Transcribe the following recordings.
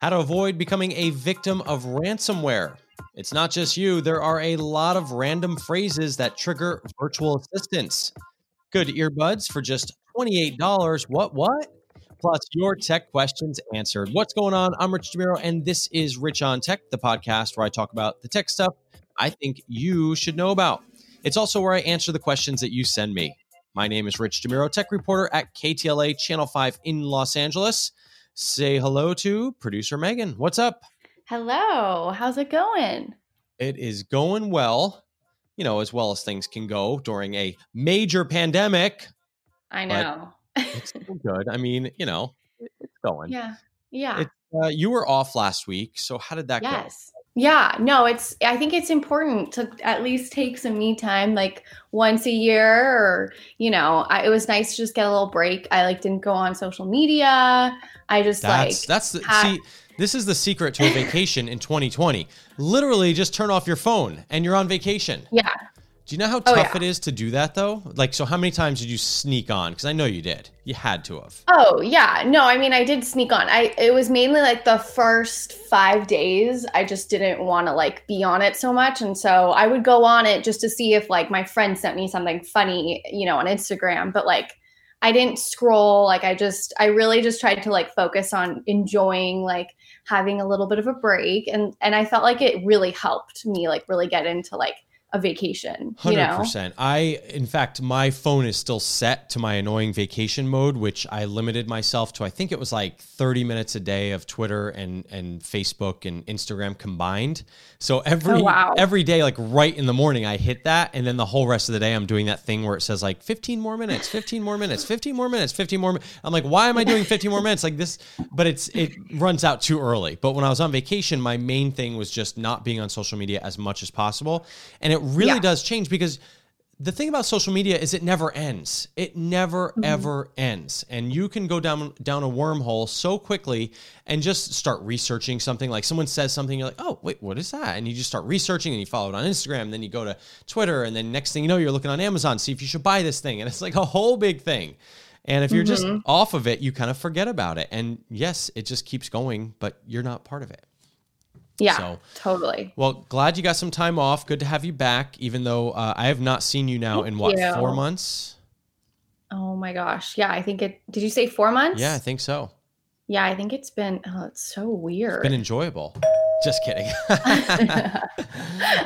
How to avoid becoming a victim of ransomware. It's not just you, there are a lot of random phrases that trigger virtual assistants. Good earbuds for just $28. What, what? Plus, your tech questions answered. What's going on? I'm Rich DeMuro, and this is Rich on Tech, the podcast where I talk about the tech stuff I think you should know about. It's also where I answer the questions that you send me. My name is Rich DeMuro, tech reporter at KTLA Channel 5 in Los Angeles. Say hello to producer Megan. What's up? Hello. How's it going? It is going well, you know, as well as things can go during a major pandemic. I know. It's good. I mean, you know, it's going. yeah. Yeah. It's, uh, you were off last week, so how did that go? yes. Yeah. No, it's, I think it's important to at least take some me time, like once a year, or, you know, I, it was nice to just get a little break. I like didn't go on social media. I just That's like, that's the ha- see. This is the secret to a vacation in 2020. Literally, just turn off your phone and you're on vacation. yeah. Do you know how Oh, tough yeah. it is to do that though? Like, so how many times did you sneak on? Because I know you did. You had to have. Oh yeah, no, I mean I did sneak on. I it was mainly like the first 5 days I just didn't want to like be on it so much and so I would go on it just to see if like my friend sent me something funny, you know, on Instagram, but like I didn't scroll, like I just I really just tried to like focus on enjoying like having a little bit of a break and and I felt like it really helped me like really get into like a vacation, you Hundred know. percent. I, in fact, my phone is still set to my annoying vacation mode, which I limited myself to. I think it was like thirty minutes a day of Twitter and and Facebook and Instagram combined. So every Oh, wow. every day, like right in the morning, I hit that, and then the whole rest of the day, I'm doing that thing where it says like fifteen more minutes, fifteen more minutes, fifteen more minutes, fifteen more. mi- I'm like, why am I doing fifteen more minutes like this? But it's it runs out too early. But when I was on vacation, my main thing was just not being on social media as much as possible, and it really Yeah. does change because the thing about social media is it never ends. It never mm-hmm. ever ends. And you can go down down a wormhole so quickly and just start researching something like someone says something you're like, "Oh, wait, what is that?" And you just start researching and you follow it on Instagram, then you go to Twitter and then next thing you know you're looking on Amazon see if you should buy this thing and it's like a whole big thing. And if you're just mm-hmm. off of it, you kind of forget about it. And yes, it just keeps going, but you're not part of it. Yeah. So- totally. Well, glad you got some time off. Good to have you back, even though uh, I have not seen you now Thank in what, you. four months? Oh my gosh. Yeah, I think it did you say 4 months? Yeah, I think so. Yeah, I think it's been oh, it's so weird. Been enjoyable. Just kidding. All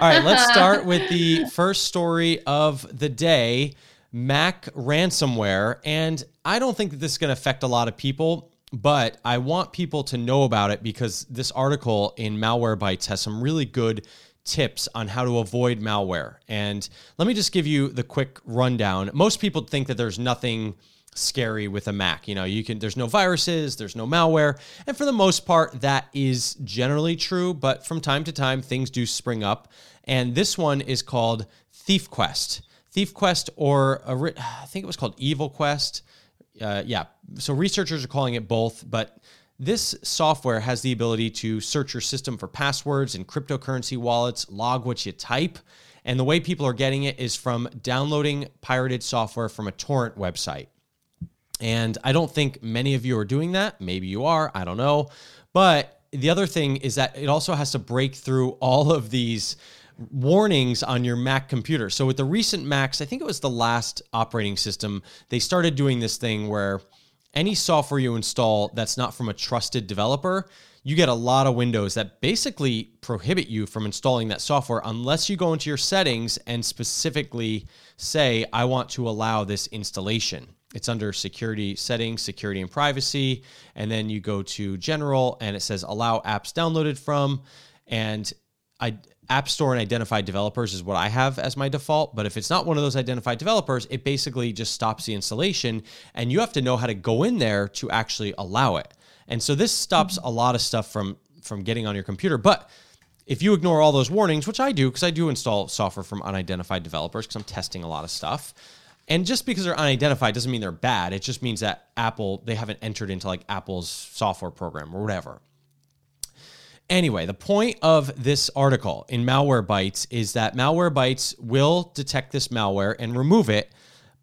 right, let's start with the first story of the day Mac ransomware. And I don't think that this is going to affect a lot of people, but I want people to know about it because this article in Malware Malwarebytes has some really good tips on how to avoid malware. And let me just give you the quick rundown. Most people think that there's nothing scary with a Mac. You know, you can there's no viruses, there's no malware, and for the most part that is generally true, but from time to time things do spring up. And this one is called Thief Quest. Thief Quest or a, I think it was called Evil Quest. Uh, yeah, so researchers are calling it both, but this software has the ability to search your system for passwords and cryptocurrency wallets, log what you type. And the way people are getting it is from downloading pirated software from a torrent website. And I don't think many of you are doing that. Maybe you are, I don't know. But the other thing is that it also has to break through all of these warnings on your Mac computer. So with the recent Macs, I think it was the last operating system, they started doing this thing where any software you install that's not from a trusted developer, you get a lot of windows that basically prohibit you from installing that software unless you go into your settings and specifically say, I want to allow this installation. It's under security settings, security and privacy. And then you go to general and it says allow apps downloaded from. And I, App Store and identified developers is what I have as my default. But if it's not one of those identified developers, it basically just stops the installation. And you have to know how to go in there to actually allow it. And so this stops a lot of stuff from from getting on your computer. But if you ignore all those warnings, which I do because I do install software from unidentified developers because I'm testing a lot of stuff. And just because they're unidentified doesn't mean they're bad. It just means that Apple they haven't entered into like Apple's software program or whatever. Anyway, the point of this article in Malwarebytes is that Malwarebytes will detect this malware and remove it,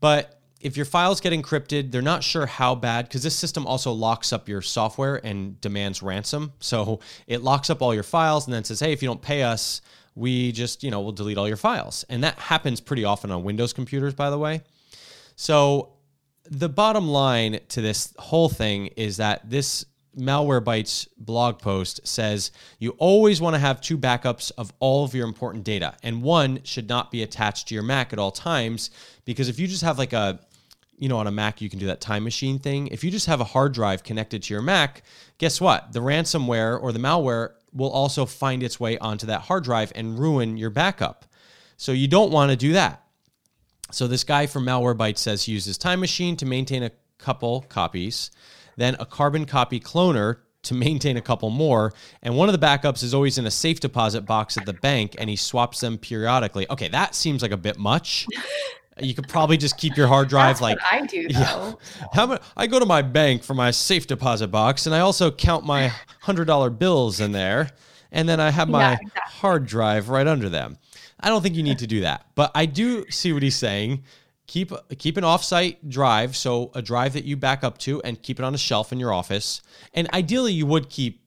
but if your files get encrypted, they're not sure how bad because this system also locks up your software and demands ransom. So it locks up all your files and then says, hey, if you don't pay us, we just, you know, we'll delete all your files. And that happens pretty often on Windows computers, by the way. So the bottom line to this whole thing is that this Malwarebytes blog post says you always want to have two backups of all of your important data, and one should not be attached to your Mac at all times because if you just have like a you know, on a Mac, you can do that time machine thing. If you just have a hard drive connected to your Mac, guess what? The ransomware or the malware will also find its way onto that hard drive and ruin your backup. So you don't want to do that. So this guy from Malwarebytes says he uses Time Machine to maintain a couple copies, then a carbon copy cloner to maintain a couple more, and one of the backups is always in a safe deposit box at the bank, and he swaps them periodically. Okay, that seems like a bit much. You could probably just keep your hard drive like I do though. yeah. How about I go to my bank for my safe deposit box and I also count my hundred dollar bills in there, and then I have my Yeah, exactly. hard drive right under them. I don't think you need to do that, but I do see what he's saying. Keep keep an offsite drive, so a drive that you back up to, and keep it on a shelf in your office. And ideally, you would keep.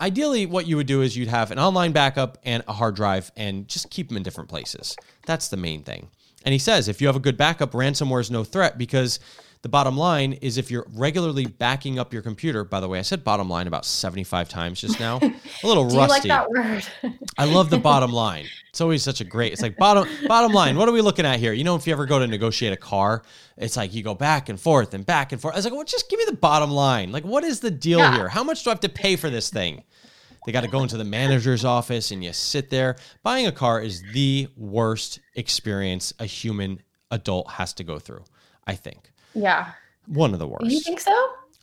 Ideally, what you would do is you'd have an online backup and a hard drive, and just keep them in different places. That's the main thing. And he says if you have a good backup, ransomware is no threat because the bottom line is if you're regularly backing up your computer. By the way, I said bottom line about 75 times just now. A little Do you like rusty. that word? I love the bottom line. It's always such a great. It's like bottom bottom line. What are we looking at here? You know, if you ever go to negotiate a car, it's like you go back and forth and back and forth. I was like, well, just give me the bottom line. Like, what is the deal Yeah. here? How much do I have to pay for this thing? They got to go into the manager's office and you sit there. Buying a car is the worst experience a human adult has to go through. I think yeah. one of the worst. You think so?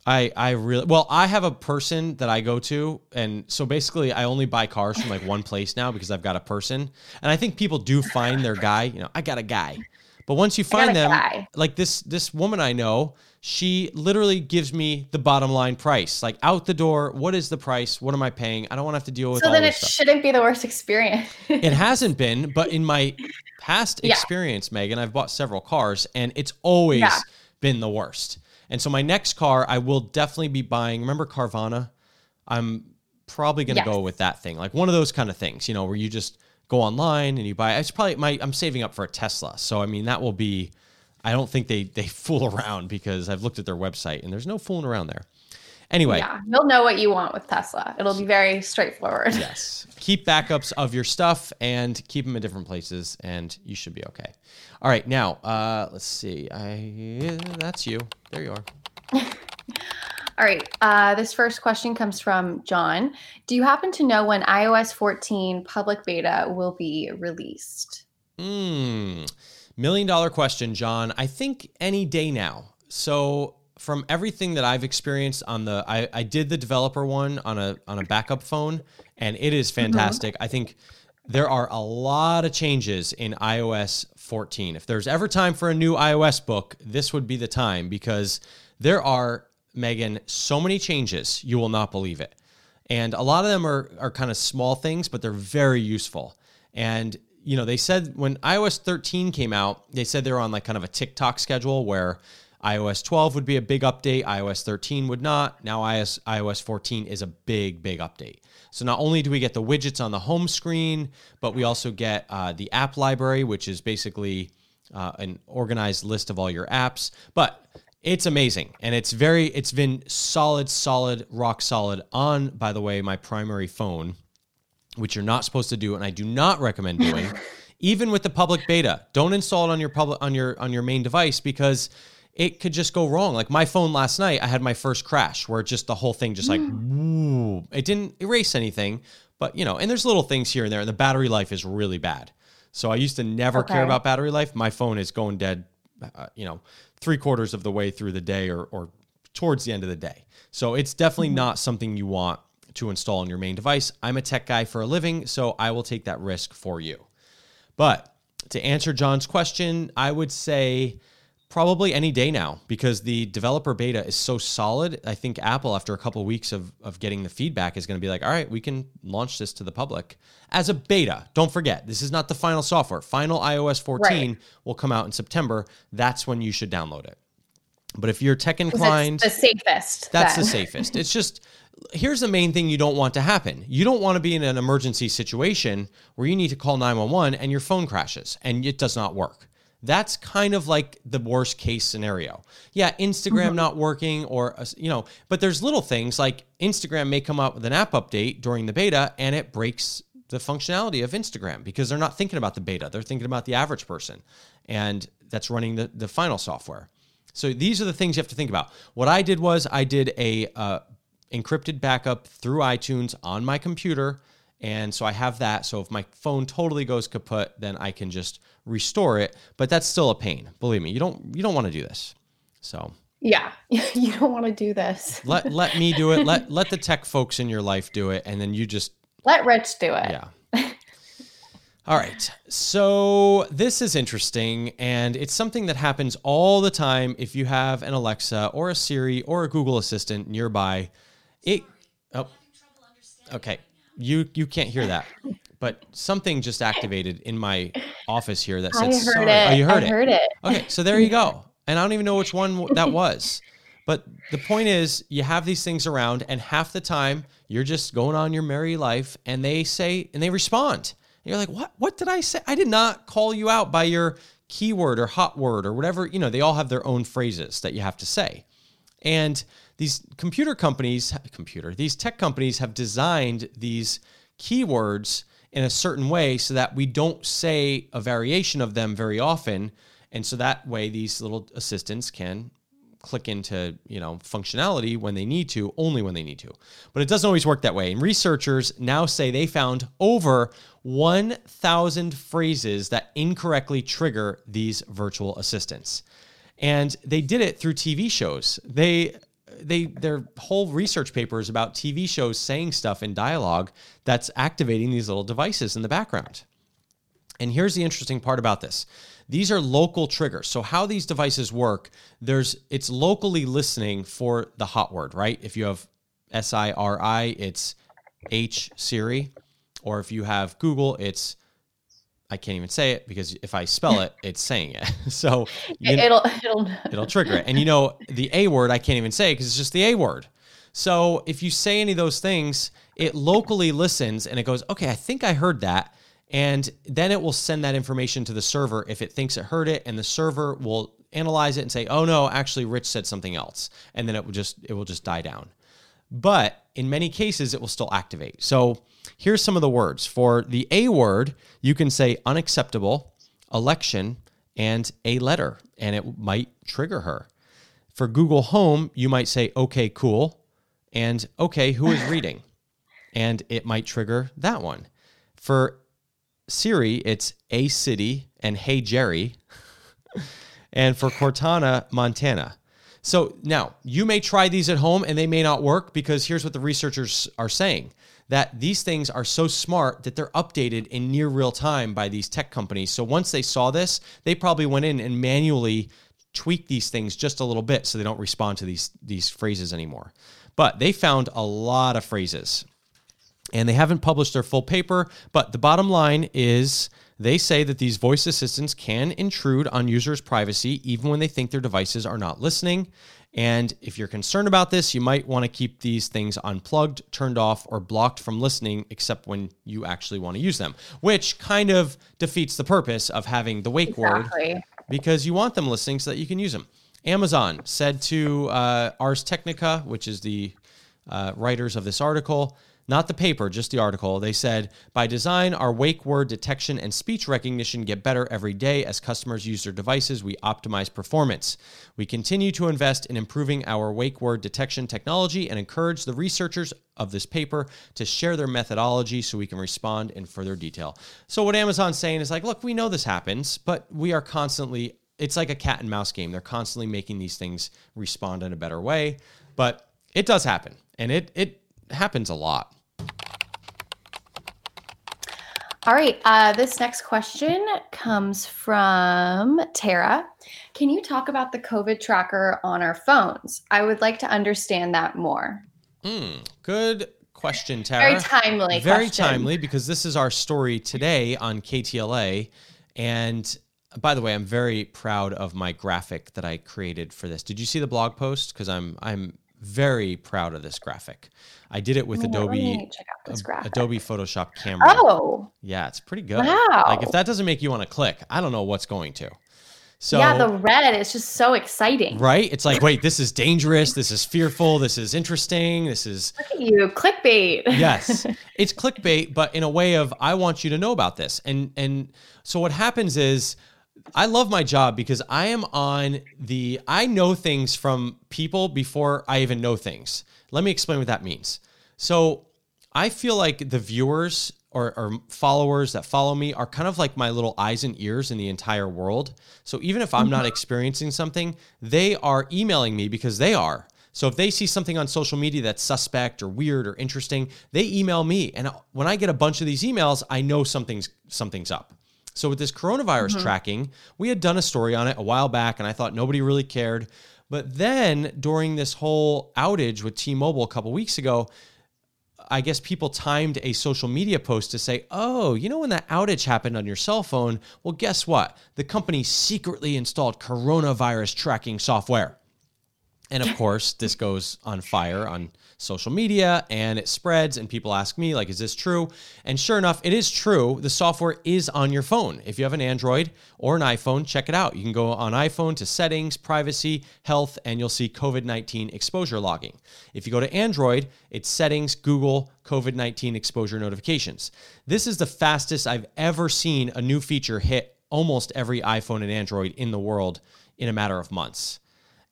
I I really well I have a person that I go to and so basically I only buy cars from like one place now because I've got a person and I think people do find their guy you know I got a guy but once you find them guy. like this this woman I know she literally gives me the bottom line price like out the door what is the price what am I paying I don't want to have to deal with So then it stuff shouldn't be the worst experience. it hasn't been, but in my past Yeah. experience, Megan, I've bought several cars and it's always Yeah. Been the worst. And so my next car, I will definitely be buying. Remember Carvana? I'm probably going to Yes. go with that thing, like one of those kind of things, you know, where you just go online and you buy. It's probably my. I'm saving up for a Tesla, so I mean that will be. I don't think they they fool around because I've looked at their website and there's no fooling around there. Anyway, Yeah, you'll know what you want with Tesla. It'll be very straightforward. Yes. Keep backups of your stuff and keep them in different places, and you should be okay. All right, now uh, let's see. I that's you. There you are. All right. Uh, this first question comes from John. Do you happen to know when iOS 14 public beta will be released? Hmm. Million dollar question, John. I think any day now. So from everything that I've experienced on the, I, I did the developer one on a on a backup phone, and it is mm-hmm. fantastic. I think there are a lot of changes in iOS 14. If there's ever time for a new iOS book, this would be the time because there are Megan so many changes you will not believe it. And a lot of them are are kind of small things, but they're very useful. And you know, they said when iOS 13 came out, they said they were on like kind of a tick-tock schedule where iOS 12 would be a big update, iOS 13 would not. Now iOS iOS 14 is a big, big update. So not only do we get the widgets on the home screen, but we also get uh, the app library, which is basically uh, an organized list of all your apps. But it's amazing, and it's very, it's been solid, solid, rock solid on. By the way, my primary phone which you're not supposed to do and I do not recommend doing even with the public beta don't install it on your public on your on your main device because it could just go wrong. Like my phone last night I had my first crash where just the whole thing just like hmm. woo, it didn't erase anything but you know and there's little things here and there and the battery life is really bad. So I used to never care about battery life. My phone is going dead uh, uh, you know three quarters of the way through the day or or towards the end of the day. So it's definitely hmm. not something you want to install on your main device. I'm a tech guy for a living, so I will take that risk for you. But to answer John's question, I would say probably any day now because the developer beta is so solid. I think Apple, after a couple of weeks of, of getting the feedback, is going to be like, all right, we can launch this to the public as a beta. Don't forget, this is not the final software. Final iOS 14 Right. will come out in September. That's when you should download it. But if you're tech inclined, the safest. That's then. the safest. It's just here's the main thing you don't want to happen. You don't want to be in an emergency situation where you need to call 911 and your phone crashes and it does not work. That's kind of like the worst case scenario. Yeah, Instagram mm-hmm. not working or uh, you know, but there's little things like Instagram may come out with an app update during the beta and it breaks the functionality of Instagram because they're not thinking about the beta. They're thinking about the average person. And that's running the, the final software. So these are the things you have to think about. What I did was I did a uh, encrypted backup through iTunes on my computer, and so I have that. So if my phone totally goes kaput, then I can just restore it. But that's still a pain. Believe me, you don't you don't want to do this. So yeah, you don't want to do this. let let me do it. Let let the tech folks in your life do it, and then you just let Rich do it. Yeah. All right. So this is interesting, and it's something that happens all the time if you have an Alexa or a Siri or a Google Assistant nearby. It. Oh. Okay. You you can't hear that, but something just activated in my office here that said I heard sorry. Oh, it. Oh, you heard I it. Heard it. Okay. So there you go. And I don't even know which one that was. But the point is, you have these things around, and half the time you're just going on your merry life, and they say and they respond you're like, what? What did I say? I did not call you out by your keyword or hot word or whatever. You know, they all have their own phrases that you have to say. And these computer companies, computer, these tech companies have designed these keywords in a certain way so that we don't say a variation of them very often. And so that way, these little assistants can click into you know functionality when they need to only when they need to. But it doesn't always work that way. And researchers now say they found over 1000 phrases that incorrectly trigger these virtual assistants. And they did it through tv shows. They they their whole research paper is about tv shows saying stuff in dialogue that's activating these little devices in the background and here's the interesting part about this these are local triggers. So how these devices work, there's it's locally listening for the hot word, right? If you have S I R I, it's H Siri, or if you have Google, it's I can't even say it because if I spell it, it's saying it. So you, it'll it'll it'll trigger it. And you know the A word I can't even say because it's just the A word. So if you say any of those things, it locally listens and it goes, okay, I think I heard that. And then it will send that information to the server if it thinks it heard it, and the server will analyze it and say, "Oh no, actually Rich said something else." And then it will just it will just die down. But in many cases it will still activate. So, here's some of the words. For the A word, you can say unacceptable, election, and a letter, and it might trigger her. For Google Home, you might say okay, cool, and okay, who is reading? and it might trigger that one. For Siri, it's A City and Hey Jerry. and for Cortana, Montana. So now you may try these at home and they may not work because here's what the researchers are saying that these things are so smart that they're updated in near real time by these tech companies. So once they saw this, they probably went in and manually tweaked these things just a little bit so they don't respond to these these phrases anymore. But they found a lot of phrases and they haven't published their full paper, but the bottom line is they say that these voice assistants can intrude on users' privacy even when they think their devices are not listening. And if you're concerned about this, you might want to keep these things unplugged, turned off, or blocked from listening, except when you actually want to use them, which kind of defeats the purpose of having the wake exactly. word because you want them listening so that you can use them. Amazon said to uh, Ars Technica, which is the uh, writers of this article, not the paper, just the article. They said, by design, our wake word detection and speech recognition get better every day as customers use their devices. We optimize performance. We continue to invest in improving our wake word detection technology and encourage the researchers of this paper to share their methodology so we can respond in further detail. So, what Amazon's saying is like, look, we know this happens, but we are constantly, it's like a cat and mouse game. They're constantly making these things respond in a better way. But it does happen. And it, it, happens a lot. All right. Uh, this next question comes from Tara. Can you talk about the COVID tracker on our phones? I would like to understand that more. Mm, good question, Tara. Very timely. Very question. timely because this is our story today on KTLA. And by the way, I'm very proud of my graphic that I created for this. Did you see the blog post? Because I'm I'm very proud of this graphic. I did it with let Adobe this. Uh, Adobe Photoshop camera. Oh, Yeah, it's pretty good. Wow. Like if that doesn't make you want to click, I don't know what's going to. So yeah, the red is just so exciting. right? It's like, wait, this is dangerous, this is fearful, this is interesting, this is Look at you, clickbait. yes it's clickbait but in a way of i want you to know about this and and so what happens is i love my job because i am on the i know things from people before i even know things. Let me explain what that means. So i feel like the viewers or, or followers that follow me are kind of like my little eyes and ears in the entire world. So even if i'm not mm-hmm. experiencing something they are emailing me because they are. So if they see something on social media that's suspect or weird or interesting, they email me. And when I get a bunch of these emails, I know something's something's up. So with this coronavirus mm-hmm. tracking, we had done a story on it a while back and I thought nobody really cared. But then during this whole outage with T-Mobile a couple weeks ago, I guess people timed a social media post to say, oh, you know, when that outage happened on your cell phone, well, guess what? The company secretly installed coronavirus tracking software. And of course, this goes on fire on social media and it spreads, and people ask me, like, is this true? And sure enough, it is true. The software is on your phone. If you have an Android or an iPhone, check it out. You can go on iPhone to settings, privacy, health, and you'll see COVID 19 exposure logging. If you go to Android, it's settings, Google, COVID 19 exposure notifications. This is the fastest I've ever seen a new feature hit almost every iPhone and Android in the world in a matter of months.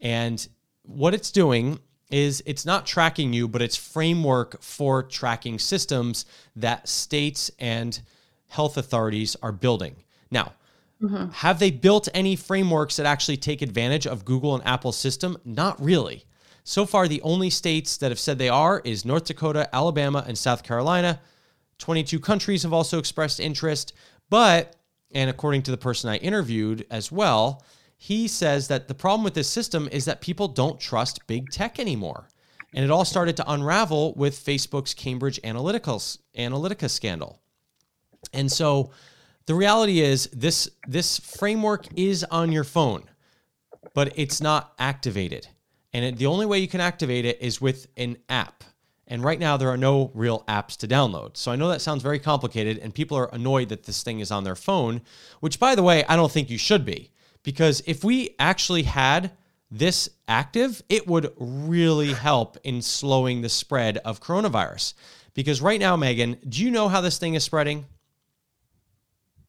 And what it's doing is it's not tracking you, but it's framework for tracking systems that states and health authorities are building. Now, mm-hmm. have they built any frameworks that actually take advantage of Google and Apple's system? Not really. So far, the only states that have said they are is North Dakota, Alabama, and South Carolina. 22 countries have also expressed interest, but, and according to the person I interviewed as well, he says that the problem with this system is that people don't trust big tech anymore. And it all started to unravel with Facebook's Cambridge Analytica, scandal. And so the reality is this this framework is on your phone, but it's not activated. And it, the only way you can activate it is with an app. And right now there are no real apps to download. So I know that sounds very complicated and people are annoyed that this thing is on their phone, which by the way, I don't think you should be because if we actually had this active, it would really help in slowing the spread of coronavirus. Because right now, Megan, do you know how this thing is spreading?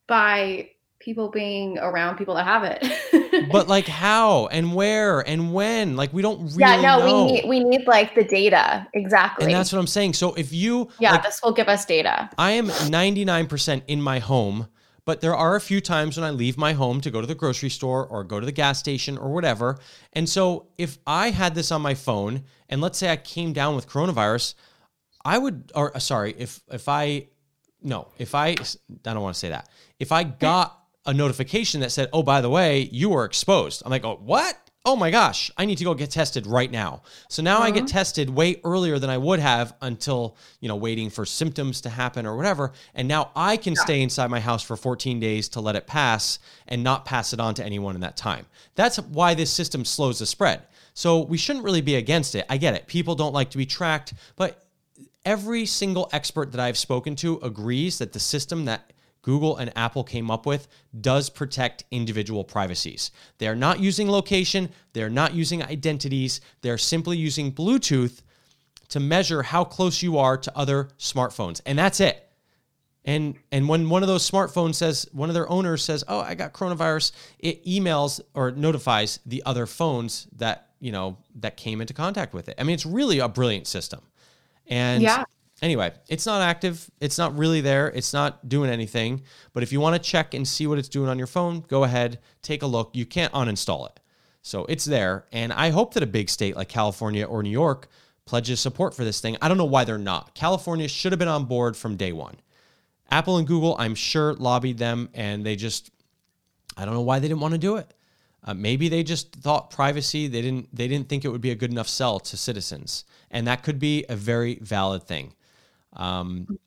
By people being around people that have it. But like how and where and when? Like we don't really yeah, no, know. we need we need like the data exactly. and that's what I'm saying. So if you yeah, like, this will give us data. I am 99% in my home, but there are a few times when I leave my home to go to the grocery store or go to the gas station or whatever. And so if I had this on my phone and let's say I came down with coronavirus, I would or uh, sorry, if if I no, if I I don't want to say that. If I got a notification that said, "Oh, by the way, you were exposed." I'm like, "Oh, what?" Oh my gosh, I need to go get tested right now. So now I get uh-huh. tested way earlier than I would have until, you know, waiting for symptoms to happen or whatever. And now I can stay inside my house for 14 days to let it pass and not pass it on to anyone in that time. That's why this system slows the spread. So we shouldn't really be against it. I get it. People don't like to be tracked, but every single expert that I've spoken to agrees that the system that Google and Apple came up with does protect individual privacies. They're not using location, they're not using identities, they're simply using Bluetooth to measure how close you are to other smartphones. And that's it. And and when one of those smartphones says one of their owners says, "Oh, I got coronavirus," it emails or notifies the other phones that, you know, that came into contact with it. I mean, it's really a brilliant system. And Yeah. Anyway, it's not active. It's not really there. It's not doing anything. But if you want to check and see what it's doing on your phone, go ahead, take a look. You can't uninstall it. So it's there. And I hope that a big state like California or New York pledges support for this thing. I don't know why they're not. California should have been on board from day one. Apple and Google, I'm sure, lobbied them and they just, I don't know why they didn't want to do it. Uh, maybe they just thought privacy. They didn't. They didn't think it would be a good enough sell to citizens, and that could be a very valid thing. Um,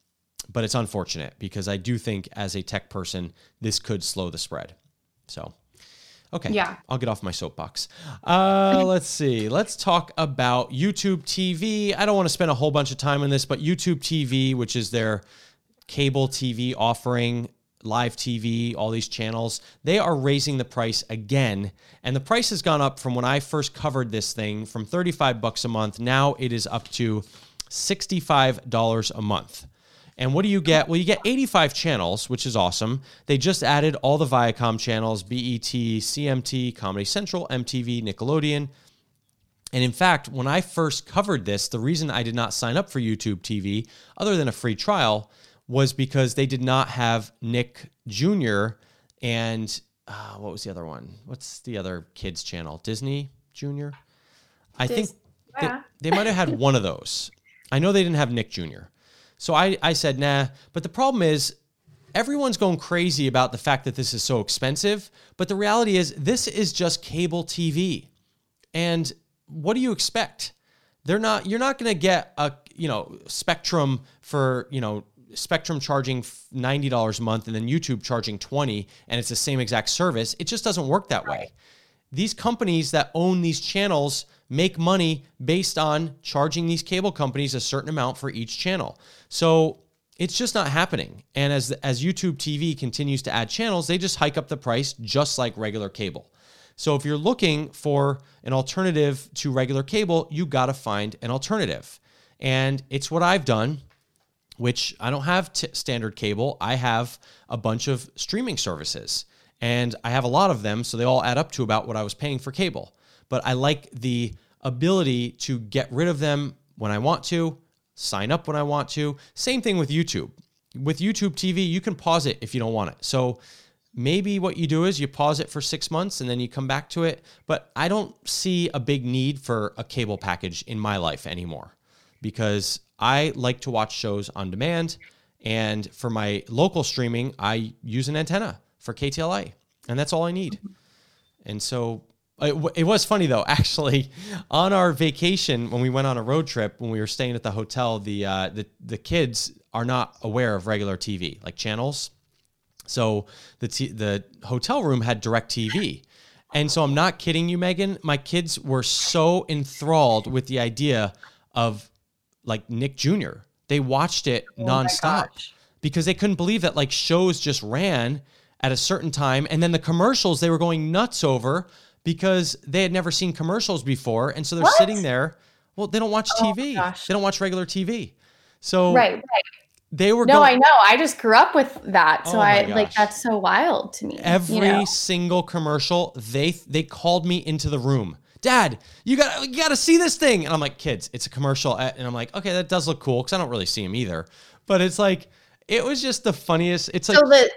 but it's unfortunate because I do think, as a tech person, this could slow the spread. So, okay. Yeah. I'll get off my soapbox. Uh, let's see. Let's talk about YouTube TV. I don't want to spend a whole bunch of time on this, but YouTube TV, which is their cable TV offering, live TV, all these channels, they are raising the price again. And the price has gone up from when I first covered this thing from 35 bucks a month. Now it is up to $65 a month. And what do you get? Well, you get 85 channels, which is awesome. They just added all the Viacom channels BET, CMT, Comedy Central, MTV, Nickelodeon. And in fact, when I first covered this, the reason I did not sign up for YouTube TV, other than a free trial, was because they did not have Nick Jr. and uh, what was the other one? What's the other kids channel? Disney Jr. I Dis- think they, they might have had one of those. I know they didn't have Nick Jr. So I, I said, nah. But the problem is, everyone's going crazy about the fact that this is so expensive. But the reality is, this is just cable TV. And what do you expect? They're not, you're not going to get a, you know, Spectrum for, you know, Spectrum charging $90 a month and then YouTube charging 20 and it's the same exact service. It just doesn't work that way. These companies that own these channels make money based on charging these cable companies a certain amount for each channel. So it's just not happening. And as as YouTube TV continues to add channels, they just hike up the price just like regular cable. So if you're looking for an alternative to regular cable, you got to find an alternative. And it's what I've done which I don't have t- standard cable. I have a bunch of streaming services and I have a lot of them. So they all add up to about what I was paying for cable. But I like the ability to get rid of them when I want to, sign up when I want to. Same thing with YouTube. With YouTube TV, you can pause it if you don't want it. So maybe what you do is you pause it for six months and then you come back to it. But I don't see a big need for a cable package in my life anymore because I like to watch shows on demand. And for my local streaming, I use an antenna for KTLA, and that's all I need. And so it, w- it was funny though, actually, on our vacation when we went on a road trip, when we were staying at the hotel, the uh, the the kids are not aware of regular TV like channels. So the t- the hotel room had DirecTV. And so I'm not kidding you, Megan. My kids were so enthralled with the idea of like Nick Jr. They watched it Oh nonstop because they couldn't believe that like shows just ran at a certain time and then the commercials they were going nuts over because they had never seen commercials before and so they're What? sitting there well they don't watch Oh TV gosh. they don't watch regular TV so Right, right. they were No, going I know. I just grew up with that. So Oh I like that's so wild to me. every you know? single commercial they they called me into the room dad you got you got to see this thing and i'm like kids it's a commercial and i'm like okay that does look cool because i don't really see him either but it's like it was just the funniest it's like so the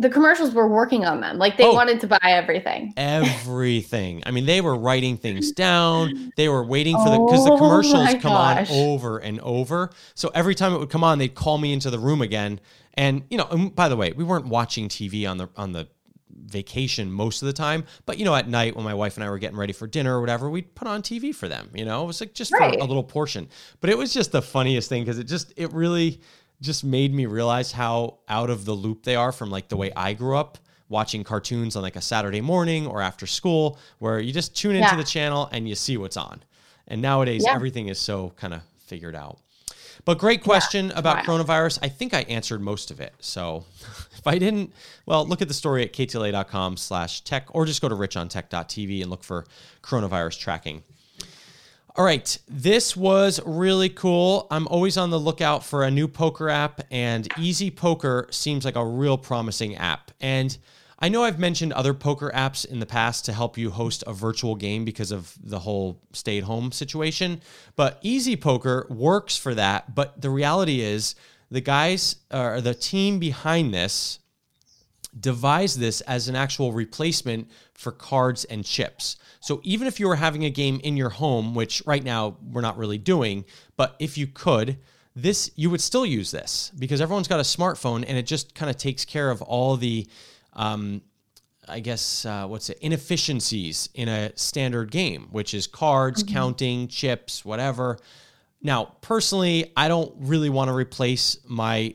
the commercials were working on them. Like they Oh. wanted to buy everything. everything i mean they were writing things down they were waiting for the because the Oh commercials my come gosh. on over and over so every time it would come on they'd call me into the room again and you know and by the way we weren't watching tv on the on the vacation most of the time but you know at night when my wife and i were getting ready for dinner or whatever we'd put on tv for them you know it was like just for a little portion but it was just the funniest thing because it just it really just made me realize how out of the loop they are from like the way i grew up watching cartoons on like a saturday morning or after school where you just tune into Yeah. the channel and you see what's on and nowadays Yeah. everything is so kind of figured out but great question about wild. coronavirus. I think I answered most of it. So if I didn't, well, look at the story at ktla.com slash tech or just go to richontech.tv and look for coronavirus tracking. All right, this was really cool. I'm always on the lookout for a new poker app, and Easy Poker seems like a real promising app. And I know I've mentioned other poker apps in the past to help you host a virtual game because of the whole stay at home situation, but Easy Poker works for that. But the reality is, the guys or the team behind this devised this as an actual replacement for cards and chips. So even if you were having a game in your home, which right now we're not really doing, but if you could, this you would still use this because everyone's got a smartphone and it just kind of takes care of all the um, I guess uh, what's it inefficiencies in a standard game, which is cards, counting, chips, whatever. Now, personally, I don't really want to replace my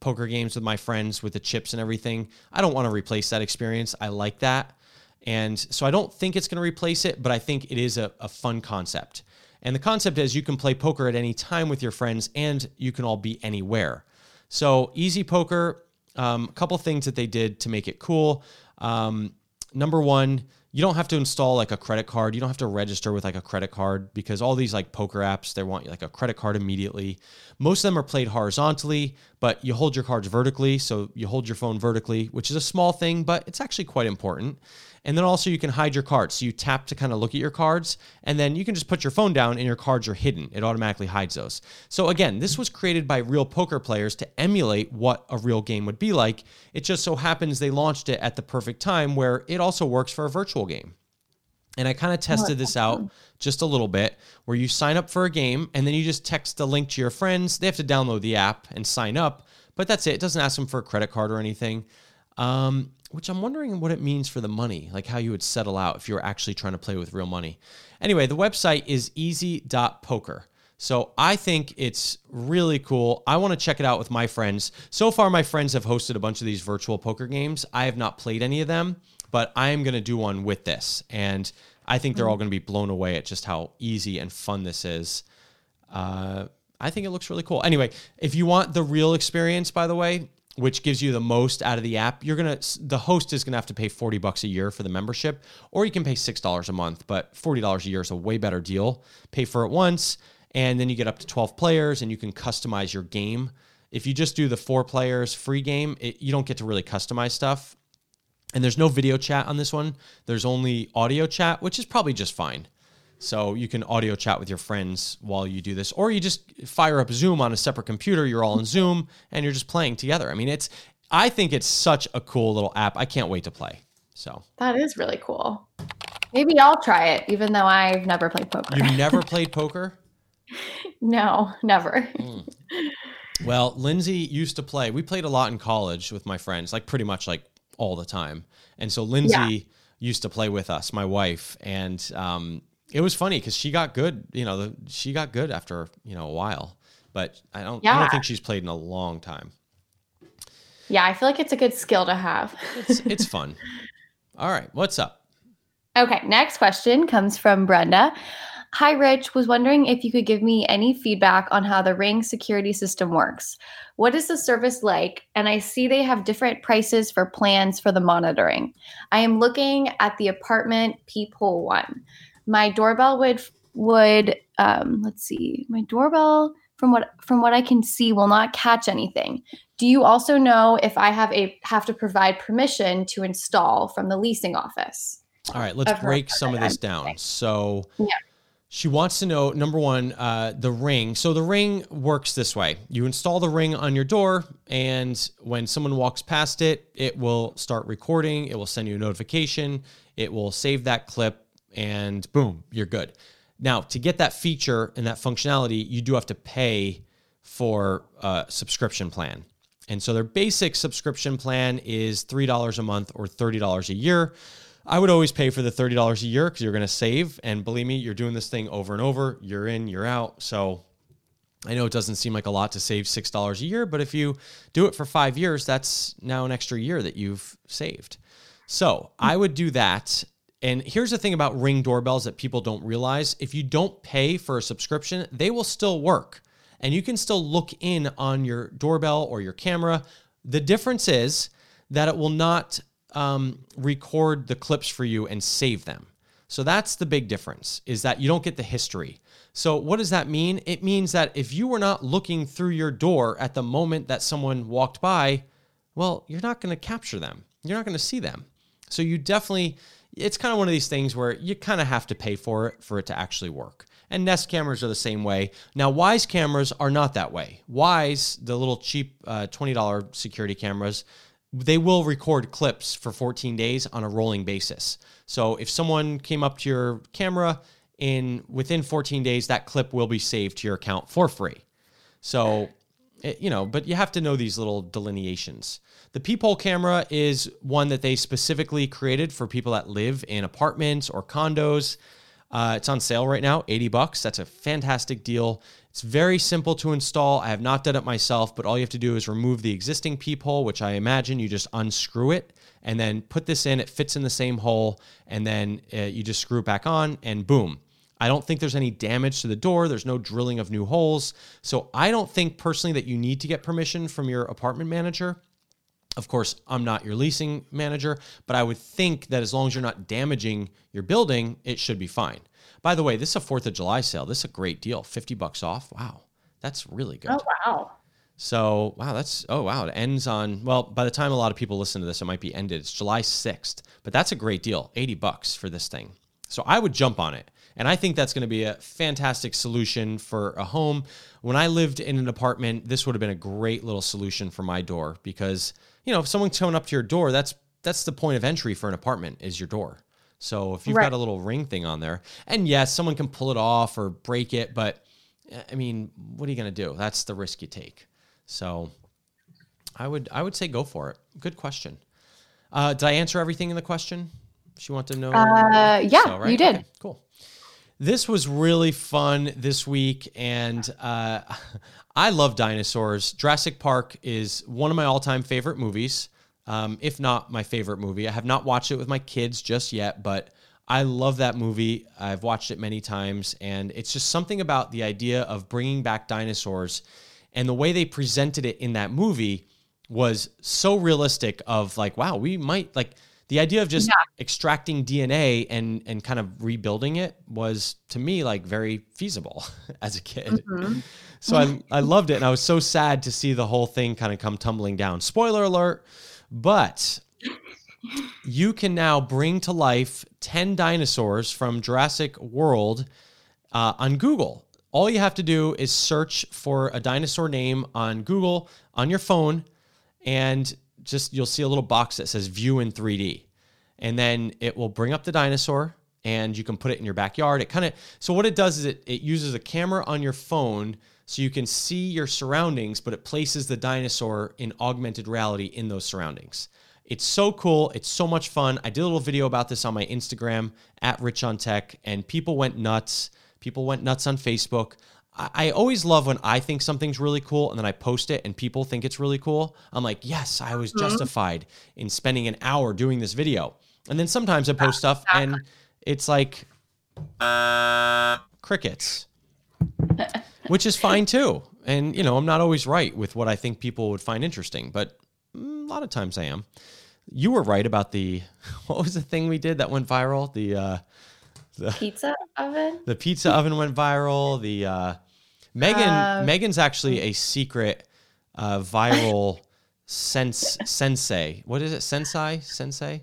poker games with my friends with the chips and everything. I don't want to replace that experience. I like that. And so I don't think it's going to replace it, but I think it is a, a fun concept. And the concept is you can play poker at any time with your friends and you can all be anywhere. So, easy poker, um, a couple things that they did to make it cool. Um, number one, you don't have to install like a credit card. You don't have to register with like a credit card because all these like poker apps, they want like a credit card immediately. Most of them are played horizontally, but you hold your cards vertically. So you hold your phone vertically, which is a small thing, but it's actually quite important. And then also you can hide your cards. So you tap to kind of look at your cards, and then you can just put your phone down and your cards are hidden. It automatically hides those. So again, this was created by real poker players to emulate what a real game would be like. It just so happens they launched it at the perfect time where it also works for a virtual game. And I kind of tested this out just a little bit where you sign up for a game and then you just text the link to your friends. They have to download the app and sign up, but that's it. It doesn't ask them for a credit card or anything. Um, which I'm wondering what it means for the money, like how you would settle out if you were actually trying to play with real money. Anyway, the website is easy.poker. So I think it's really cool. I want to check it out with my friends. So far, my friends have hosted a bunch of these virtual poker games. I have not played any of them, but I am going to do one with this. And I think they're all going to be blown away at just how easy and fun this is. Uh, I think it looks really cool. Anyway, if you want the real experience, by the way, which gives you the most out of the app, you're gonna the host is gonna have to pay 40 bucks a year for the membership, or you can pay six dollars a month, but $40 a year is a way better deal. Pay for it once, and then you get up to 12 players and you can customize your game. If you just do the four players free game, it, you don't get to really customize stuff. And there's no video chat on this one. There's only audio chat, which is probably just fine. So you can audio chat with your friends while you do this, or you just fire up Zoom on a separate computer. You're all in Zoom and you're just playing together. I mean, it's, I think it's such a cool little app. I can't wait to play. So that is really cool. Maybe I'll try it, even though I've never played poker. You've never played poker? no, never. Mm. Well, Lindsay used to play. We played a lot in college with my friends, like pretty much like all the time. And so Lindsay yeah. used to play with us, my wife, and um, it was funny because she got good. You know, the, she got good after you know a while, but I don't. Yeah. I don't think she's played in a long time. Yeah, I feel like it's a good skill to have. it's, it's fun. All right, what's up? Okay, next question comes from Brenda. Hi, Rich. Was wondering if you could give me any feedback on how the Ring security system works. What is the service like? And I see they have different prices for plans for the monitoring. I am looking at the apartment peephole one my doorbell would would um, let's see my doorbell from what from what i can see will not catch anything. Do you also know if i have a have to provide permission to install from the leasing office? All right let's break some of this down. So yeah. she wants to know number one uh, the ring. So the ring works this way. You install the ring on your door and when someone walks past it it will start recording it will send you a notification it will save that clip and boom, you're good. Now, to get that feature and that functionality, you do have to pay for a subscription plan. And so their basic subscription plan is $3 a month or $30 a year. I would always pay for the $30 a year because you're going to save. And believe me, you're doing this thing over and over. You're in, you're out. So I know it doesn't seem like a lot to save $6 a year, but if you do it for five years, that's now an extra year that you've saved. So I would do that. And here's the thing about ring doorbells that people don't realize if you don't pay for a subscription, they will still work and you can still look in on your doorbell or your camera. The difference is that it will not um, record the clips for you and save them. So that's the big difference is that you don't get the history. So what does that mean? It means that if you were not looking through your door at the moment that someone walked by, well, you're not going to capture them. You're not going to see them. So you definitely it's kind of one of these things where you kind of have to pay for it for it to actually work. And Nest cameras are the same way. Now, Wyze cameras are not that way. Wyze, the little cheap uh, $20 security cameras, they will record clips for 14 days on a rolling basis. So if someone came up to your camera in within 14 days, that clip will be saved to your account for free. So, it, you know, but you have to know these little delineations. The peephole camera is one that they specifically created for people that live in apartments or condos. Uh, it's on sale right now, 80 bucks. That's a fantastic deal. It's very simple to install. I have not done it myself, but all you have to do is remove the existing peephole, which I imagine you just unscrew it and then put this in. It fits in the same hole, and then uh, you just screw it back on, and boom. I don't think there's any damage to the door. There's no drilling of new holes. So I don't think personally that you need to get permission from your apartment manager. Of course, I'm not your leasing manager, but I would think that as long as you're not damaging your building, it should be fine. By the way, this is a 4th of July sale. This is a great deal. 50 bucks off. Wow. That's really good. Oh, wow. So, wow, that's, oh, wow. It ends on, well, by the time a lot of people listen to this, it might be ended. It's July 6th, but that's a great deal 80 bucks for this thing. So, I would jump on it. And I think that's going to be a fantastic solution for a home. When I lived in an apartment, this would have been a great little solution for my door because, you know, if someone's coming up to your door, that's that's the point of entry for an apartment is your door. So if you've right. got a little ring thing on there, and yes, someone can pull it off or break it, but I mean, what are you going to do? That's the risk you take. So I would I would say go for it. Good question. Uh, did I answer everything in the question? She wanted to know. Uh, yeah, so, right? you did. Okay, cool. This was really fun this week, and uh, I love dinosaurs. Jurassic Park is one of my all-time favorite movies um, if not my favorite movie. I have not watched it with my kids just yet, but I love that movie. I've watched it many times, and it's just something about the idea of bringing back dinosaurs and the way they presented it in that movie was so realistic of like wow we might like the idea of just yeah. extracting dna and and kind of rebuilding it was to me like very feasible as a kid mm-hmm. so I, I loved it and i was so sad to see the whole thing kind of come tumbling down spoiler alert but you can now bring to life 10 dinosaurs from Jurassic World uh, on Google. All you have to do is search for a dinosaur name on Google on your phone, and just you'll see a little box that says view in 3D. And then it will bring up the dinosaur and you can put it in your backyard. It kind of so what it does is it, it uses a camera on your phone so you can see your surroundings, but it places the dinosaur in augmented reality in those surroundings. It's so cool. It's so much fun. I did a little video about this on my Instagram at Rich on Tech, and people went nuts. People went nuts on Facebook. I, always love when I think something's really cool and then I post it and people think it's really cool. I'm like, yes, I was mm-hmm. justified in spending an hour doing this video. And then sometimes I post stuff and it's like crickets. which is fine too. And, you know, I'm not always right with what I think people would find interesting, but mm, a lot of times I am. You were right about the, what was the thing we did that went viral? The, uh, the pizza oven? The pizza oven went viral. The, uh, Megan, uh, Megan's actually a secret, uh, viral sense, sensei. What is it? Sensei? Sensei?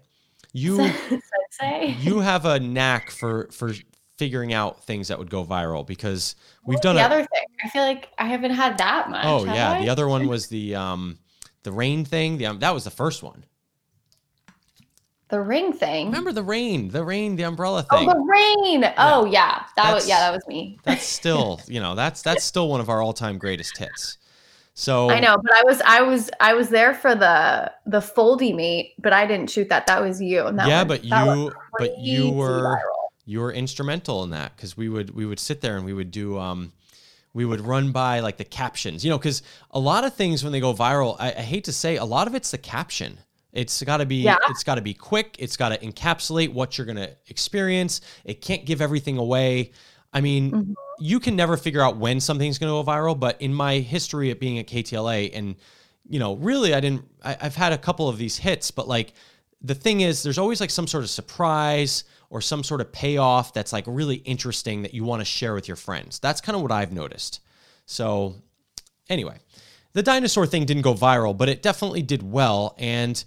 You, sensei? you have a knack for, for figuring out things that would go viral because we've done the a, other thing. I feel like I haven't had that much. Oh yeah, I? the other one was the um the rain thing. The um, that was the first one. The ring thing. Remember the rain, the rain, the umbrella thing. Oh, the rain. Yeah. Oh yeah, that that's, was yeah, that was me. That's still, you know, that's that's still one of our all-time greatest hits. So I know, but I was I was I was there for the the FoldiMate, but I didn't shoot that. That was you. That yeah, but you but you were viral you were instrumental in that because we would we would sit there and we would do um, we would run by like the captions, you know, because a lot of things when they go viral, I, I, hate to say, a lot of it's the caption. It's got to be yeah. it's got to be quick. It's got to encapsulate what you're gonna experience. It can't give everything away. I mean, mm-hmm. you can never figure out when something's gonna go viral. But in my history of being at KTLA, and you know, really, I didn't. I, I've had a couple of these hits, but like the thing is, there's always like some sort of surprise or some sort of payoff that's like really interesting that you want to share with your friends. That's kind of what I've noticed. So, anyway, the dinosaur thing didn't go viral, but it definitely did well. And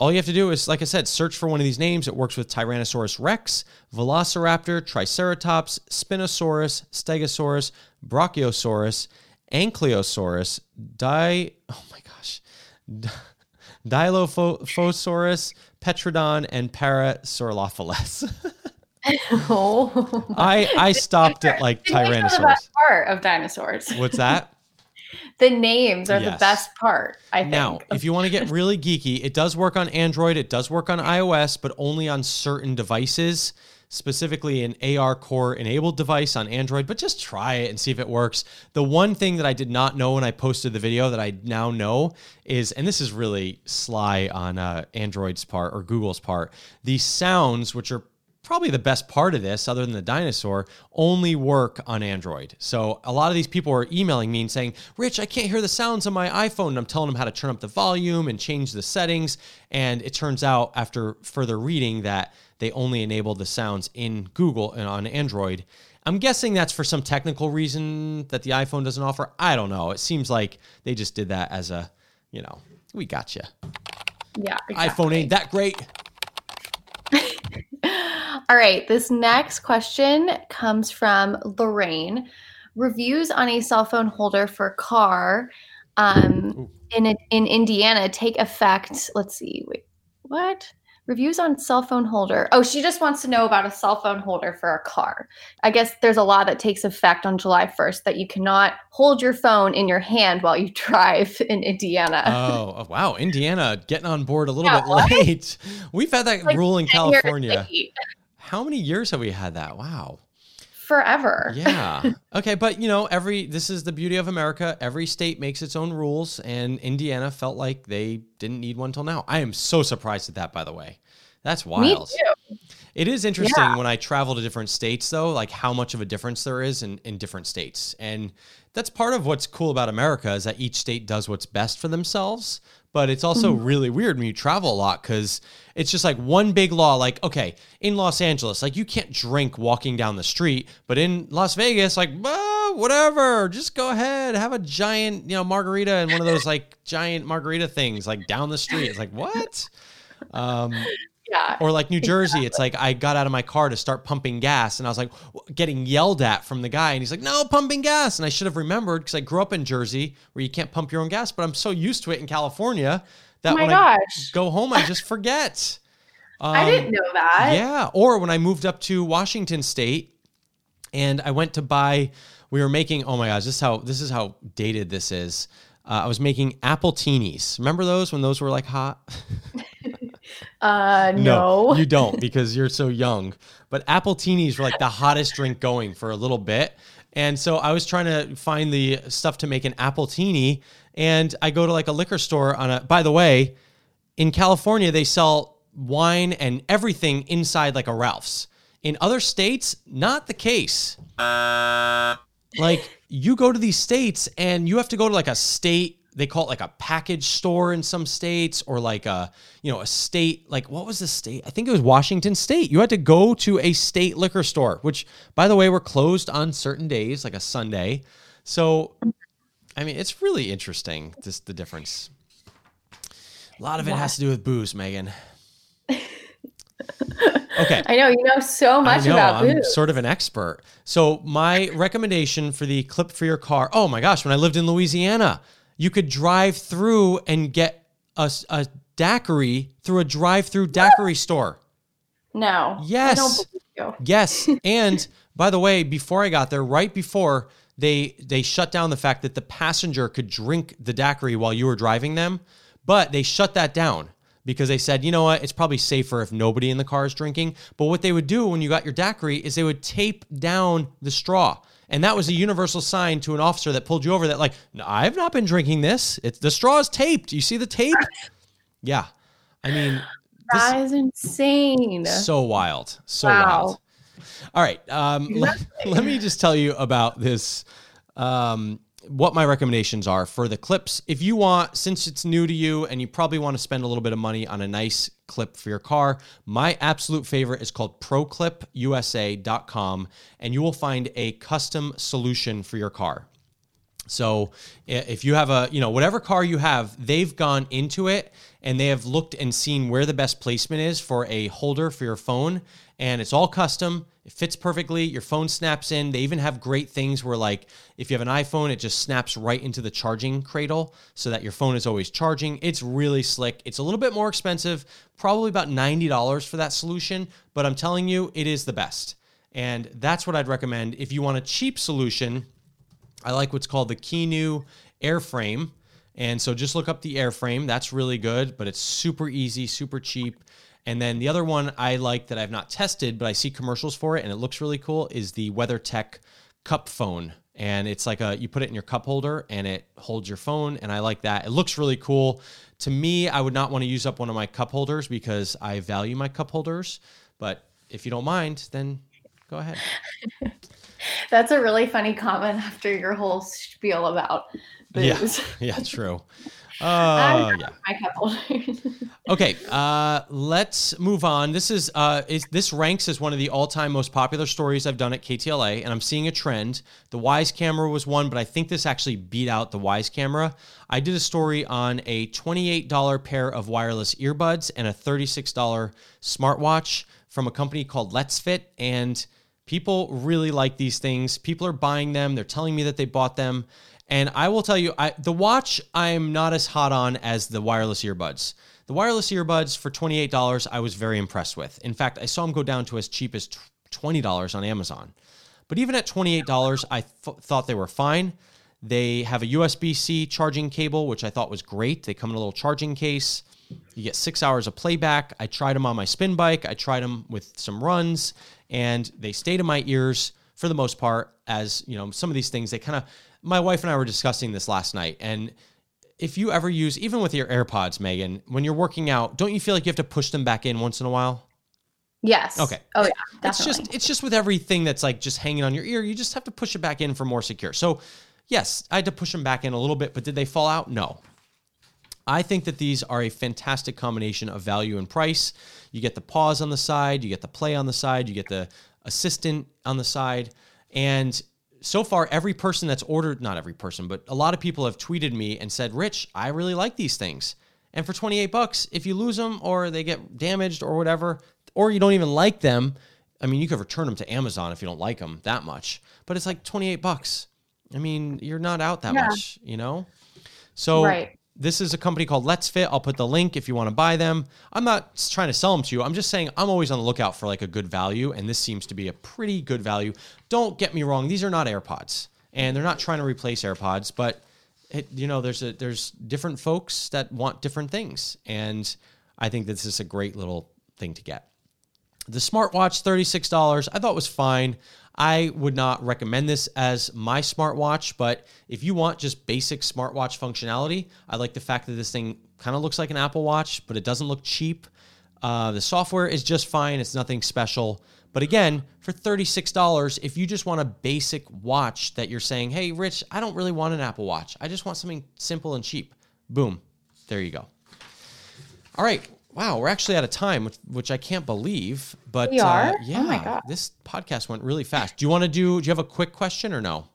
all you have to do is, like I said, search for one of these names. It works with Tyrannosaurus rex, Velociraptor, Triceratops, Spinosaurus, Stegosaurus, Brachiosaurus, Ankylosaurus, Di. Oh my gosh. Dilophosaurus, Pteranodon, and Parasaurolophus. oh, I I stopped at like Tyrannosaurus. part of dinosaurs. What's that? the names are the best part. I think. Now, if you want to get really geeky, it does work on Android, it does work on iOS, but only on certain devices, specifically an ARCore enabled device on Android. But just try it and see if it works. The one thing that I did not know when I posted the video that I now know is, and this is really sly on uh, Android's part or Google's part, the sounds, which are probably the best part of this, other than the dinosaur, only work on Android. So a lot of these people are emailing me and saying, Rich, I can't hear the sounds on my iPhone. And I'm telling them how to turn up the volume and change the settings. And it turns out, after further reading, that they only enable the sounds in Google and on Android. I'm guessing that's for some technical reason that the iPhone doesn't offer. I don't know. It seems like they just did that as a, you know, we got you. yeah, iPhone ain't that great. All right, this next question comes from Lorraine. Reviews on a cell phone holder for car um, in in Indiana take effect. Let's see. Wait, what? Reviews on cell phone holder. Oh, she just wants to know about a cell phone holder for a car. I guess there's a law that takes effect on July 1st that you cannot hold your phone in your hand while you drive in Indiana. Oh, oh, wow. Indiana getting on board a little Yeah, bit what? late. We've had that Like rule in 10 years California. How many years have we had that? Wow. Forever. Yeah. Okay, but you know, every this is the beauty of America. Every state makes its own rules, and Indiana felt like they didn't need one till now. I am so surprised at that, by the way. That's Me wild. too. It is interesting Yeah. when I travel to different states, though, like how much of a difference there is in, in different states. And that's part of what's cool about America is that each state does what's best for themselves. But it's also Mm-hmm. really weird when you travel a lot because it's just like one big law. Like, okay, in Los Angeles, like you can't drink walking down the street, but in Las Vegas, like, "Ah, whatever, just go ahead, have a giant, you know, margarita and one of those like giant margarita things like down the street. It's like, what? Um, Yeah. or like New Jersey, it's like I got out of my car to start pumping gas and I was like getting yelled at from the guy. And he's like, no, pumping gas. And I should have remembered because I grew up in Jersey where you can't pump your own gas, but I'm so used to it in California that Oh my when I gosh. go home, I just forget. I Um, didn't know that. yeah. Or when I moved up to Washington State and I went to buy, we were making, oh my gosh, this is how, this is how dated this is. Uh, I was making appletinis. Remember those when those were like hot? Uh, no. you don't because you're so young. But appletinis were like the hottest drink going for a little bit. And so I was trying to find the stuff to make an appletini. And I go to like a liquor store on a, by the way, in California, they sell wine and everything inside like a Ralph's. In other states, not the case. Like you go to these states and you have to go to like a state they call it like a package store in some states or like a you know a state like what was the state i think it was washington state you had to go to a state liquor store which by the way were closed on certain days like a sunday so i mean it's really interesting just the difference a lot of it has to do with booze megan okay I know you know so much know, about I'm booze. sort of an expert. So my recommendation for the clip for your car. Oh my gosh, when I lived in Louisiana, you could drive through and get a daiquiri through a drive-through daiquiri store. no. Yes. don't believe you. Yes, and by the way, before I got there, right before they they shut down the fact that the passenger could drink the daiquiri while you were driving them, but they shut that down because they said, you know what, it's probably safer if nobody in the car is drinking. But what they would do when you got your daiquiri is they would tape down the straw. And that was a universal sign to an officer that pulled you over that, like, no, I've not been drinking this. It's the straw is taped. You see the tape? Yeah. I mean, this- That is insane. so wild. So Wow. wild. All right. Um, let, let me just tell you about this. Um, what my recommendations are for the clips. If you want, since it's new to you and you probably want to spend a little bit of money on a nice clip for your car, my absolute favorite is called ProClipUSA.com, and you will find a custom solution for your car. So if you have a, you know, whatever car you have, they've gone into it and they have looked and seen where the best placement is for a holder for your phone. And it's all custom. It fits perfectly. Your phone snaps in. They even have great things where, like, if you have an iPhone, it just snaps right into the charging cradle so that your phone is always charging. It's really slick. It's a little bit more expensive, probably about $90 for that solution, but I'm telling you, it is the best. And that's what I'd recommend. If you want a cheap solution, I like what's called the Kenu airframe. And so just look up the airframe. That's really good, but it's super easy, super cheap. And then the other one I like that I've not tested, but I see commercials for it and it looks really cool is the WeatherTech CupFone. And it's like a you put it in your cup holder and it holds your phone. And I like that. It looks really cool. To me, I would not want to use up one of my cup holders because I value my cup holders. But if you don't mind, then go ahead. That's a really funny comment after your whole spiel about booze. Yeah, yeah, true. Uh, yeah. My cup holders. Okay, uh, let's move on. This is, uh, is this ranks as one of the all-time most popular stories I've done at KTLA, and I'm seeing a trend. The Wyze camera was one, but I think this actually beat out the Wyze camera. I did a story on a $28 pair of wireless earbuds and a $36 smartwatch from a company called Letsfit, and people really like these things. People are buying them. They're telling me that they bought them. And I will tell you, I, the watch I'm not as hot on as the wireless earbuds. The wireless earbuds for $28, I was very impressed with. In fact, I saw them go down to as cheap as $20 on Amazon. But even at $28, I th- thought they were fine. They have a USB C charging cable, which I thought was great. They come in a little charging case. You get six hours of playback. I tried them on my spin bike, I tried them with some runs, and they stayed in my ears for the most part. As you know, some of these things, they kind of, my wife and I were discussing this last night, and if you ever use, even with your AirPods, Megan, when you're working out, don't you feel like you have to push them back in once in a while? Yes. Okay. Oh yeah. Definitely. It's just it's just with everything that's like just hanging on your ear, you just have to push it back in for more secure. So, yes, I had to push them back in a little bit, but did they fall out? No. I think that these are a fantastic combination of value and price. You get the pause on the side, you get the play on the side, you get the assistant on the side, and so far, every person that's ordered, not every person, but a lot of people have tweeted me and said, Rich, I really like these things. And for 28 bucks, if you lose them or they get damaged or whatever, or you don't even like them, I mean, you could return them to Amazon if you don't like them that much, but it's like 28 bucks. I mean, you're not out that Yeah. much, you know? So Right. This is a company called Letsfit. I'll put the link if you want to buy them. I'm not trying to sell them to you. I'm just saying I'm always on the lookout for like a good value, and this seems to be a pretty good value. Don't get me wrong; these are not AirPods, and they're not trying to replace AirPods, but it, you know, there's a there's different folks that want different things, and I think this is a great little thing to get. The smartwatch, $36, I thought was fine. I would not recommend this as my smartwatch, but if you want just basic smartwatch functionality, I like the fact that this thing kind of looks like an Apple Watch, but it doesn't look cheap. Uh, the software is just fine, it's nothing special. But again, for $36, if you just want a basic watch that you're saying, hey, Rich, I don't really want an Apple Watch, I just want something simple and cheap, boom, there you go. All right. Wow, we're actually out of time, which, which I can't believe. But We uh, are? yeah, Oh my God. this podcast went really fast. Do you want to do? Do you have a quick question or no?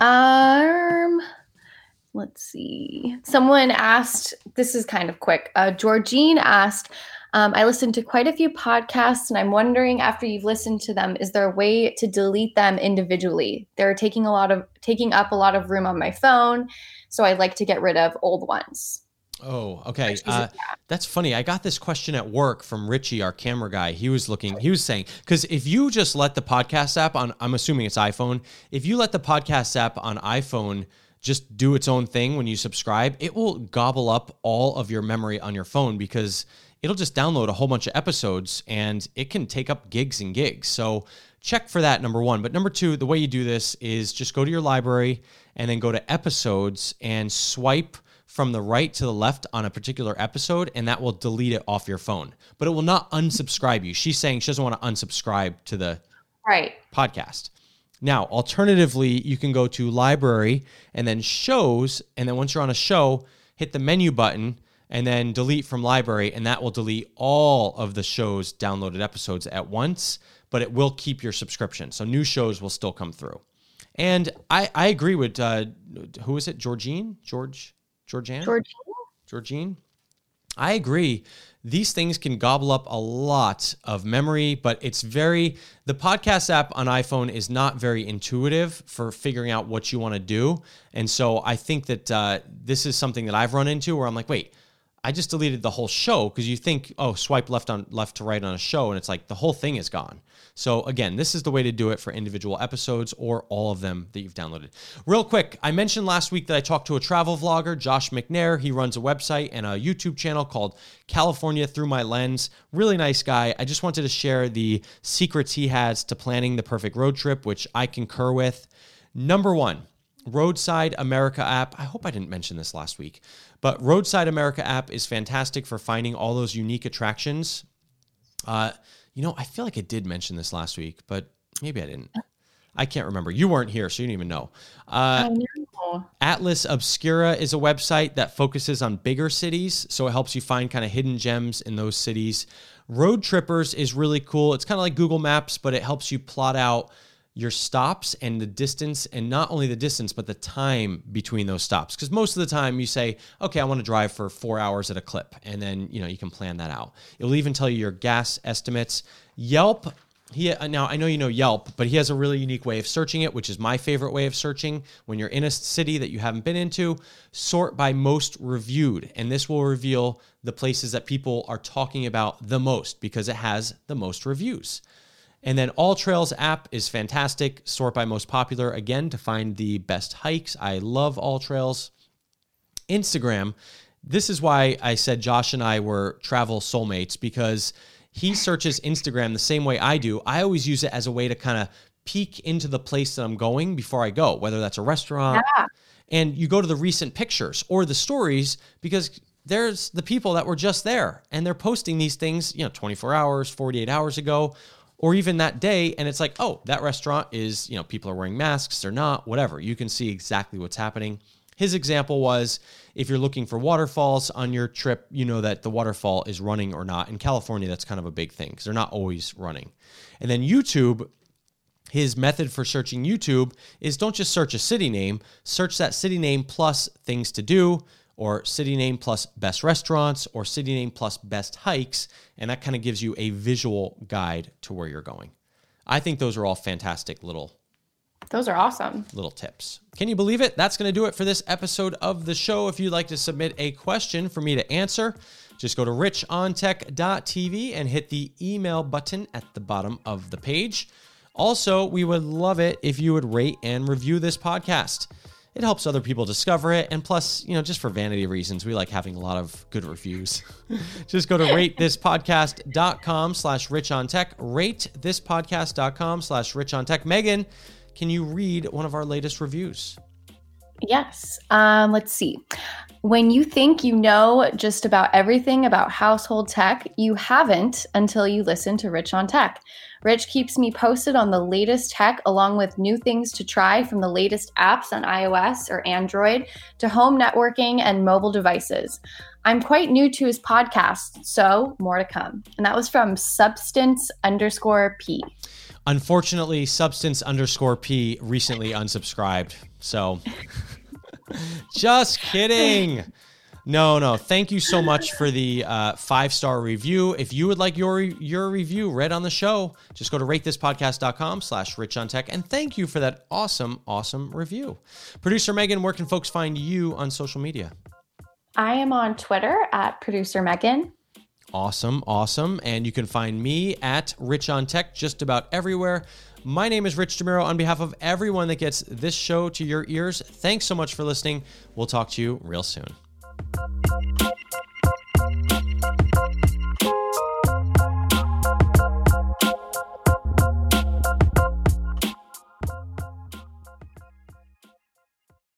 Um, let's see. Someone asked, this is kind of quick. Uh, Georgine asked, um, I listened to quite a few podcasts and I'm wondering after you've listened to them, is there a way to delete them individually? They're taking a lot of taking up a lot of room on my phone. So I'd like to get rid of old ones. Oh, okay. Uh, that's funny. I got this question at work from Richie, our camera guy. He was looking, he was saying, because if you just let the podcast app on, I'm assuming it's iPhone, if you let the podcast app on iPhone just do its own thing when you subscribe, it will gobble up all of your memory on your phone because it'll just download a whole bunch of episodes and it can take up gigs and gigs. So check for that, number one. But number two, the way you do this is just go to your library and then go to episodes and swipe from the right to the left on a particular episode, and that will delete it off your phone. But it will not unsubscribe you. She's saying she doesn't want to unsubscribe to the Right. podcast. Now, alternatively, you can go to library and then shows, and then once you're on a show, hit the menu button and then delete from library, and that will delete all of the show's downloaded episodes at once, but it will keep your subscription. So new shows will still come through. And I, I agree with uh, who is it? Georgine? George? Georgianne? Georgine? Georgine? I agree. These things can gobble up a lot of memory, but it's very, the podcast app on iPhone is not very intuitive for figuring out what you want to do. And so I think that uh, this is something that I've run into where I'm like, wait, I just deleted the whole show because you think, oh, swipe left on left to right on a show, and it's like the whole thing is gone. So again, this is the way to do it for individual episodes or all of them that you've downloaded. Real quick, I mentioned last week that I talked to a travel vlogger, Josh McNair. He runs a website and a YouTube channel called California Through My Lens. Really nice guy. I just wanted to share the secrets he has to planning the perfect road trip, which I concur with. Number one, Roadside America app. I hope I didn't mention this last week, but Roadside America app is fantastic for finding all those unique attractions. Uh, you know, I feel like I did mention this last week, but maybe I didn't. I can't remember. You weren't here, so you didn't even know. Uh, know. Atlas Obscura is a website that focuses on bigger cities, so it helps you find kind of hidden gems in those cities. Roadtrippers is really cool. It's kind of like Google Maps, but it helps you plot out your stops and the distance and not only the distance but the time between those stops. Because most of the time you say okay i want to drive for four hours at a clip and then you know you can plan that out. It will even tell you your gas estimates. Yelp he uh, now i know you know yelp but he has a really unique way of searching it which is my favorite way of searching. When you're in a city that you haven't been into sort by most reviewed and this will reveal the places that people are talking about the most because it has the most reviews and then AllTrails app is fantastic. Sort by most popular again to find the best hikes. I love AllTrails. Instagram. This is why I said Josh and I were travel soulmates because he searches Instagram the same way I do. I always use it as a way to kind of peek into the place that I'm going before I go, whether that's a restaurant. Yeah. And you go to the recent pictures or the stories because there's the people that were just there and they're posting these things, you know, 24 hours, 48 hours ago or even that day and it's like oh that restaurant is you know people are wearing masks they're not whatever. You can see exactly what's happening. His example was if you're looking for waterfalls on your trip you know that the waterfall is running or not. In california that's kind of a big thing because they're not always running. And then youtube his method for searching youtube is don't just search a city name search that city name plus things to do or city name plus best restaurants or city name plus best hikes. And that kind of gives you a visual guide to where you're going. I think those are all fantastic little. Those are awesome. Little tips. Can you believe it? That's going to do it for this episode of the show. If you'd like to submit a question for me to answer, just go to richontech.tv and hit the email button at the bottom of the page. Also, we would love it if you would rate and review this podcast it helps other people discover it. And plus, you know, just for vanity reasons, we like having a lot of good reviews. just go to ratethispodcast.com slash rich on tech, ratethispodcast.com slash rich on tech. Megan, can you read one of our latest reviews? Yes. Um, let's see. When you think you know just about everything about household tech, you haven't until you listen to Rich on Tech. Rich keeps me posted on the latest tech along with new things to try from the latest apps on iOS or Android to home networking and mobile devices. I'm quite new to his podcast, so more to come. And that was from substance underscore P. Unfortunately, substance underscore P recently unsubscribed. So just kidding. No, no. Thank you so much for the uh, five star review. If you would like your your review read on the show, just go to ratethispodcast.com slash rich on tech. And thank you for that awesome, awesome review. Producer Megan, where can folks find you on social media? I am on Twitter at producer Megan. Awesome, awesome. And you can find me at Rich on Tech just about everywhere. My name is Rich DeMuro. On behalf of everyone that gets this show to your ears, thanks so much for listening. We'll talk to you real soon. Thank you.